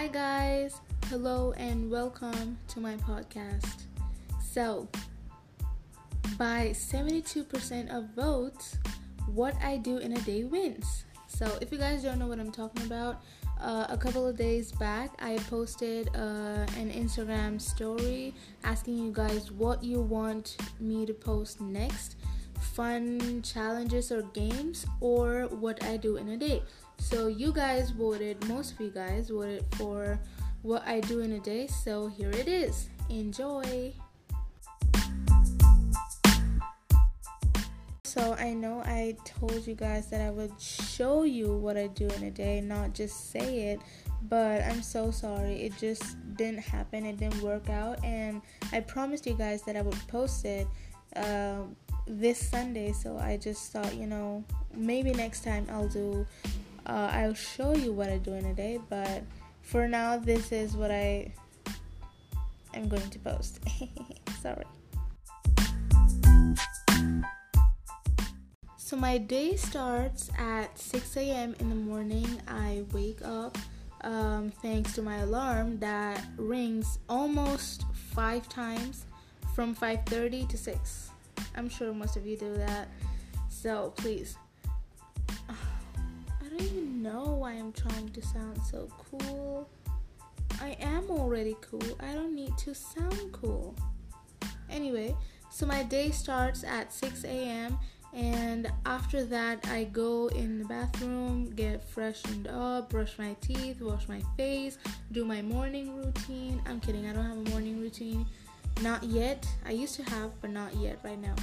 Hi, guys. Hello, and welcome to my podcast. So, by 72% of votes, what I do in a day wins. So, if you guys don't know what I'm talking about, uh, a couple of days back, I posted uh, an Instagram story asking you guys what you want me to post next fun challenges or games or what I do in a day. So you guys voted, most of you guys voted for what I do in a day. So here it is. Enjoy. So I know I told you guys that I would show you what I do in a day, not just say it, but I'm so sorry. It just didn't happen. It didn't work out, and I promised you guys that I would post it uh, this Sunday. So I just thought, you know, maybe next time I'll do. Uh, I'll show you what I do in a day, but for now, this is what I am going to post. sorry. So my day starts at 6 a.m. in the morning. I wake up um, thanks to my alarm that rings almost five times from 5:30 to 6. I'm sure most of you do that. So please. I don't even know why I'm trying to sound so cool. I am already cool. I don't need to sound cool. Anyway, so my day starts at 6 a.m and after that i go in the bathroom get freshened up brush my teeth wash my face do my morning routine i'm kidding i don't have a morning routine not yet i used to have but not yet right now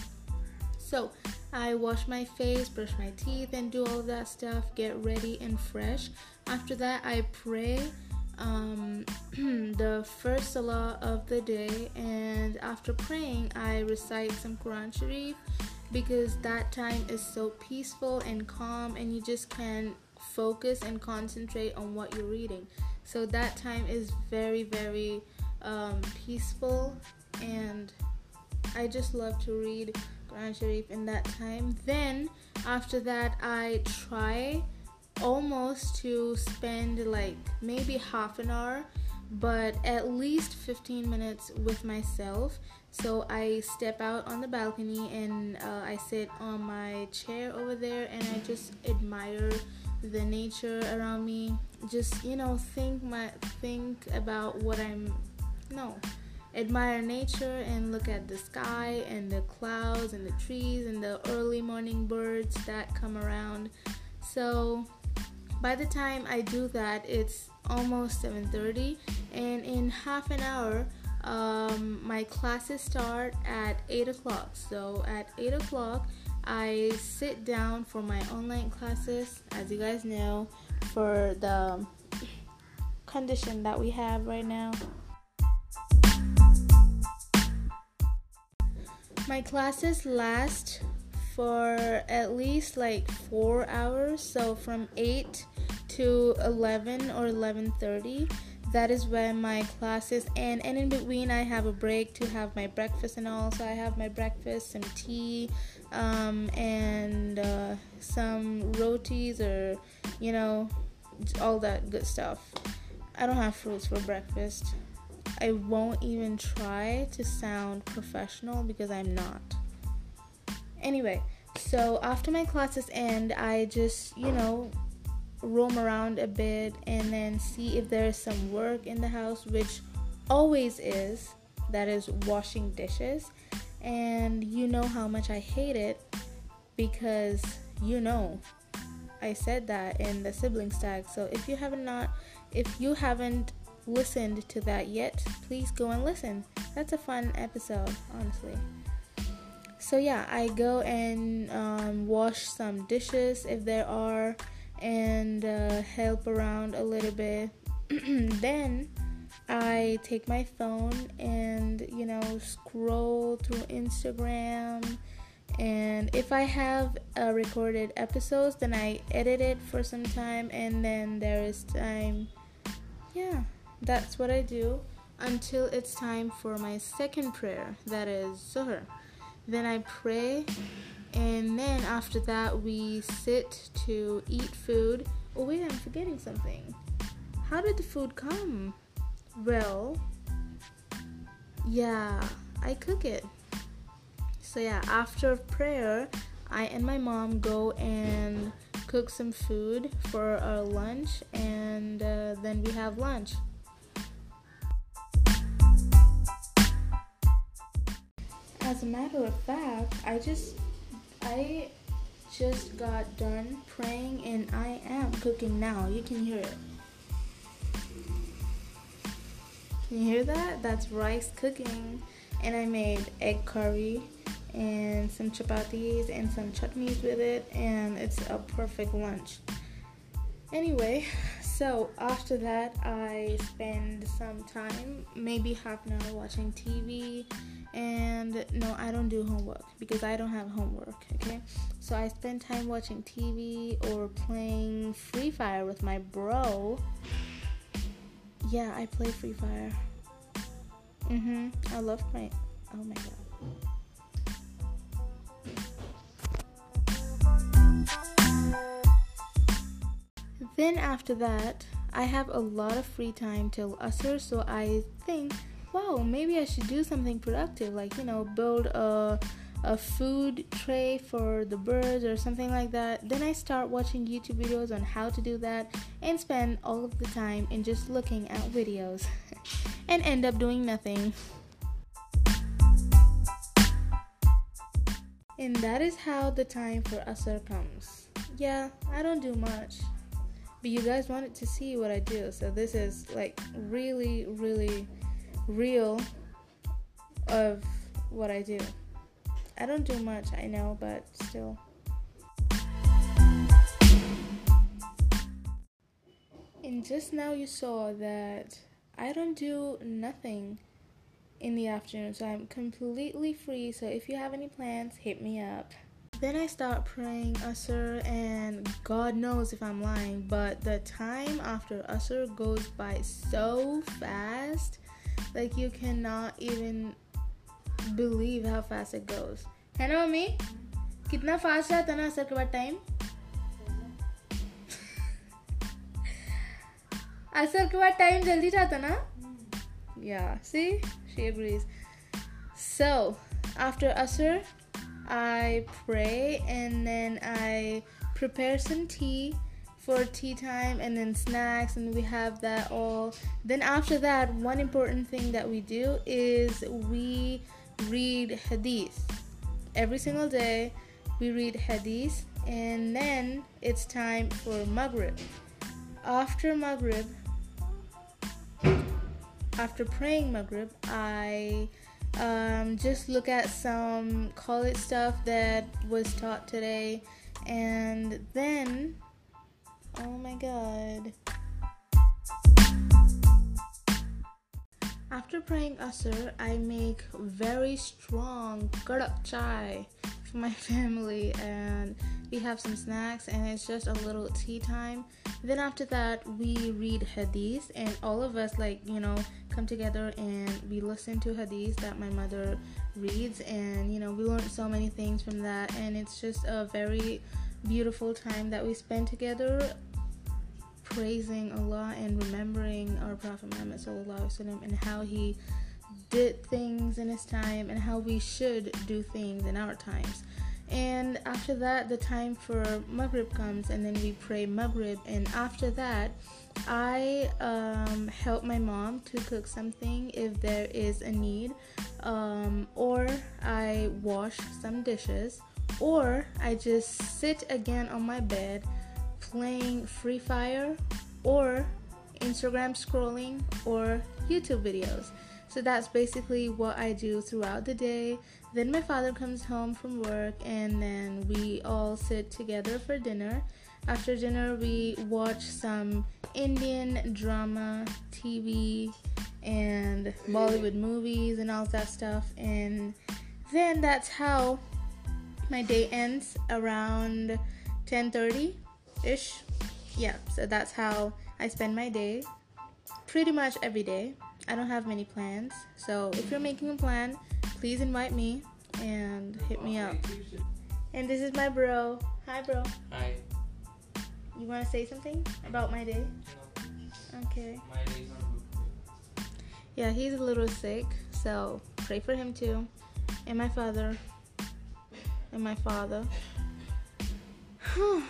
so i wash my face brush my teeth and do all that stuff get ready and fresh. After that i pray um, the first salah of the day and after praying i recite some quran sharif because that time is so peaceful and calm and you just can focus and concentrate on what you're reading. So that time is very very um, peaceful and i just love to read quran sharif in that time then after that i try almost to spend like maybe half an hour but at least 15 minutes with myself so I step out on the balcony and uh, I sit on my chair over there and I just admire the nature around me. Just you know, think my think about what I'm. No, admire nature and look at the sky and the clouds and the trees and the early morning birds that come around. So by the time I do that, it's almost 7:30, and in half an hour um, my classes start at 8 o'clock. So at 8 o'clock, I sit down for my online classes, as you guys know, for the condition that we have right now. My classes last for at least like 4 hours, so from 8 to 11 or 11:30 that is when my classes end and in between i have a break to have my breakfast and all. So i have my breakfast some tea um, and uh, some rotis or you know all that good stuff. I don't have fruits for breakfast i won't even try to sound professional because i'm not anyway so after my classes end i just you know roam around a bit and then see if there's some work in the house, which always is. That is washing dishes. And you know how much I hate it because you know I said that in the sibling tag. So if you haven't not if you haven't listened to that yet, please go and listen. That's a fun episode, honestly. So yeah, I go and um, wash some dishes if there are and uh, help around a little bit. then I take my phone and you know scroll through Instagram. And if I have uh, recorded episodes, then I edit it for some time, and then there is time. Yeah, that's what I do until it's time for my second prayer, that is Zuhr. Then I pray and then after that we sit to eat food oh wait i'm forgetting something how did the food come? Well, yeah, I cook it. So, yeah, after prayer, I and my mom go and cook some food for our lunch, and uh, then we have lunch. As a matter of fact, I just I just got done praying and I am cooking now. You can hear it. Can you hear that? That's rice cooking. And I made egg curry and some chapatis and some chutneys with it, and it's a perfect lunch. Anyway, so after that, I spend some time, maybe half an hour, watching TV. And no, I don't do homework because I don't have homework, okay? So I spend time watching TV or playing Free Fire with my bro. Yeah, I play Free Fire. Mhm. I love playing. Oh my god. Then after that, I have a lot of free time till Asr, so I think, wow, maybe I should do something productive, like you know, build a a food tray for the birds or something like that. Then I start watching YouTube videos on how to do that and spend all of the time in just looking at videos and end up doing nothing. And that is how the time for Asr comes. Yeah, I don't do much. But you guys wanted to see what I do, so this is like really, really real of what I do. I don't do much, I know, but still. And just now you saw that I don't do nothing in the afternoon, so I'm completely free. So if you have any plans, hit me up. Then I start praying Asr, and God knows if I'm lying, but the time after Asr goes by so fast, like you cannot even believe how fast it goes. है ना mummy कितना fast जाता ना असर के बाद time असर के बाद टाइम जल्दी जाता ना? Yeah see she agrees so after i pray and then i prepare some tea for tea time and then snacks and we have that all. Then after that one important thing that we do is we read hadith. Every single day we read hadith and then it's time for maghrib. After maghrib after praying Maghrib, I um, just look at some college stuff that was taught today, and then, oh my god. After praying Asr, I make very strong kadak chai my family and we have some snacks and it's just a little tea time. Then after that, we read hadith and all of us like, you know, come together and we listen to hadith that my mother reads and you know, we learn so many things from that and it's just a very beautiful time that we spend together praising Allah and remembering our prophet Muhammad sallallahu alaihi wasallam and how he did things in his time and how we should do things in our times. And after that, the time for Maghrib comes, and then we pray Maghrib. And after that, I um, help my mom to cook something if there is a need, um, or I wash some dishes, or I just sit again on my bed playing Free Fire, or Instagram scrolling, or YouTube videos. So that's basically what I do throughout the day. Then my father comes home from work and then we all sit together for dinner. After dinner, we watch some Indian drama, TV, and Bollywood movies and all that stuff. And then that's how my day ends around 10:30 ish. Yeah, so that's how I spend my day pretty much every day. I don't have many plans. So if you're making a plan, please invite me and hit me up. And this is my bro. Hi, bro. Hi. You want to say something about my day? Okay. My days are good. Yeah, he's a little sick, so pray for him too. And my father. And my father.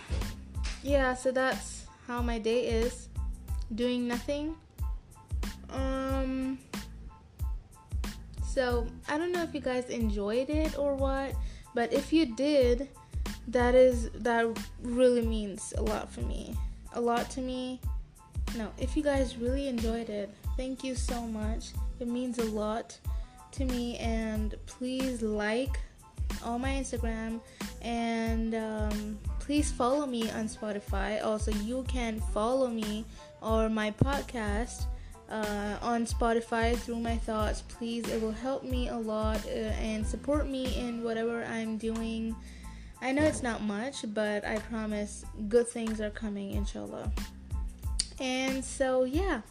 yeah, so that's how my day is. Doing nothing. Um so I don't know if you guys enjoyed it or what, but if you did, that is that really means a lot for me. A lot to me. No, if you guys really enjoyed it, thank you so much. It means a lot to me and please like all my Instagram and um, please follow me on Spotify. Also, you can follow me or my podcast uh, on Spotify through my thoughts. Please, it will help me a lot uh, and support me in whatever I'm doing. I know it's not much, but I promise good things are coming, inshallah. And so, yeah,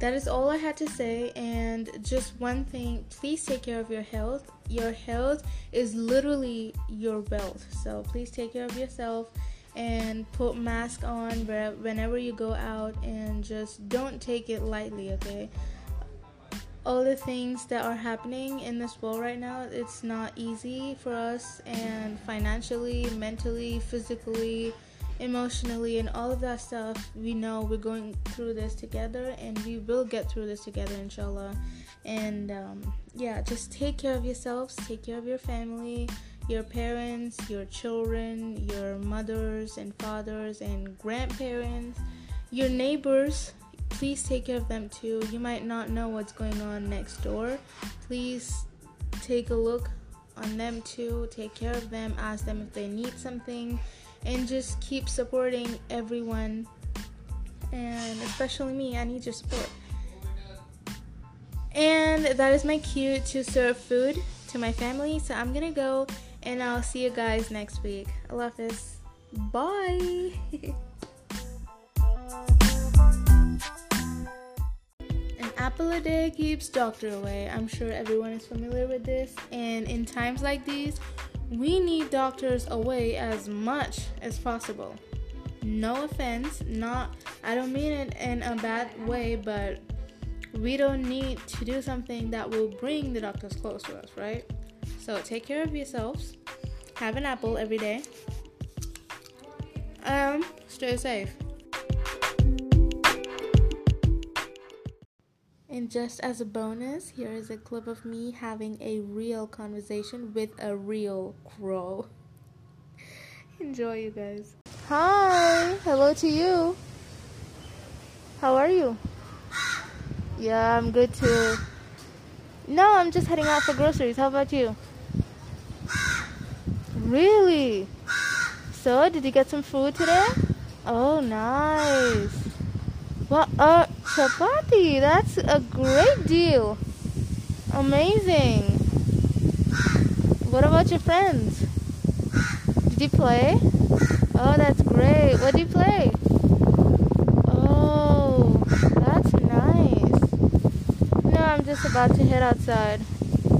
that is all I had to say. And just one thing please take care of your health. Your health is literally your wealth. So, please take care of yourself and put mask on whenever you go out and just don't take it lightly okay? All the things that are happening in this world right now it's not easy for us and financially mentally physically emotionally and all of that stuff. We know we're going through this together and we will get through this together inshallah. And um, yeah just take care of yourselves take care of your family your parents, your children, your mothers and fathers and grandparents, your neighbors. Please take care of them too. You might not know what's going on next door. Please take a look on them too. Take care of them. Ask them if they need something. And just keep supporting everyone. And especially me, I need your support. And that is my cue to serve food to my family. So I'm gonna go and I'll see you guys next week. I love this. Bye. An apple a day keeps doctor away. I'm sure everyone is familiar with this. And in times like these, we need doctors away as much as possible. No offense, not I don't mean it in a bad way, but we don't need to do something that will bring the doctors close to us, right? So take care of yourselves. Have an apple every day. Um, stay safe. And just as a bonus, here is a clip of me having a real conversation with a real crow. Enjoy, you guys. Hi, hello to you. How are you? Yeah, I'm good too. No, I'm just heading out for groceries. How about you? Really? So, did you get some food today? Oh, nice. What a chapati. That's a great deal. Amazing. What about your friends? Did you play? Oh, that's great. What did you play? Oh, that's nice. No, I'm just about to head outside.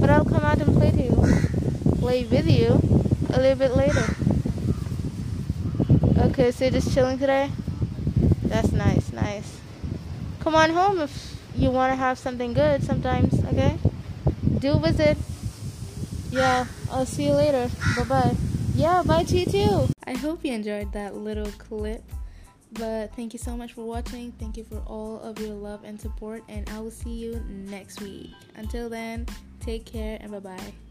But I'll come out and play to you. Play with you a little bit later. Okay, so just chilling today? That's nice, nice. Come on home if you want to have something good sometimes, okay? Do visit. Yeah, I'll see you later. Bye bye. Yeah, bye to you too. I hope you enjoyed that little clip. But thank you so much for watching. Thank you for all of your love and support. And I will see you next week. Until then, take care and bye bye.